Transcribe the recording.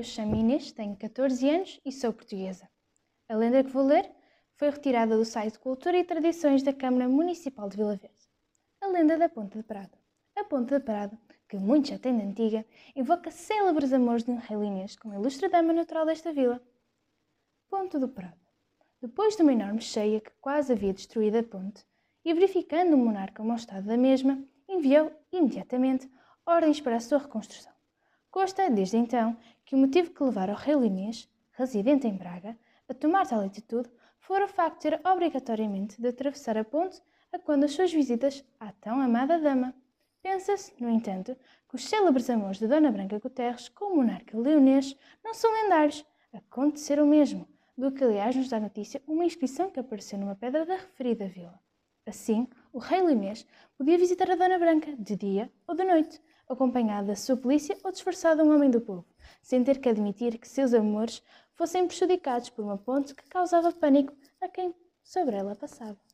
Eu chamo Inês, tenho 14 anos e sou portuguesa. A lenda que vou ler foi retirada do site Cultura e Tradições da Câmara Municipal de Vila Verde. A lenda da Ponta de Prado. A Ponta de Prado, que muito já tem de antiga, invoca célebres amores de um rei linês com a ilustre dama natural desta vila. Ponto do Prado. Depois de uma enorme cheia que quase havia destruído a ponte, e verificando o monarca o mau estado da mesma, enviou imediatamente ordens para a sua reconstrução. Consta, desde então, que o motivo que levara o rei Linês, residente em Braga, a tomar tal atitude fora o facto de ter obrigatoriamente de atravessar a ponte a quando as suas visitas à tão amada dama. Pensa-se, no entanto, que os célebres amores de Dona Branca Guterres com o monarca leonês não são lendários, aconteceram mesmo, do que aliás nos dá notícia uma inscrição que apareceu numa pedra da referida vila. Assim, o rei leonês podia visitar a Dona Branca de dia ou de noite, acompanhado da sua polícia ou disfarçado um homem do povo, sem ter que admitir que seus amores fossem prejudicados por uma ponte que causava pânico a quem sobre ela passava.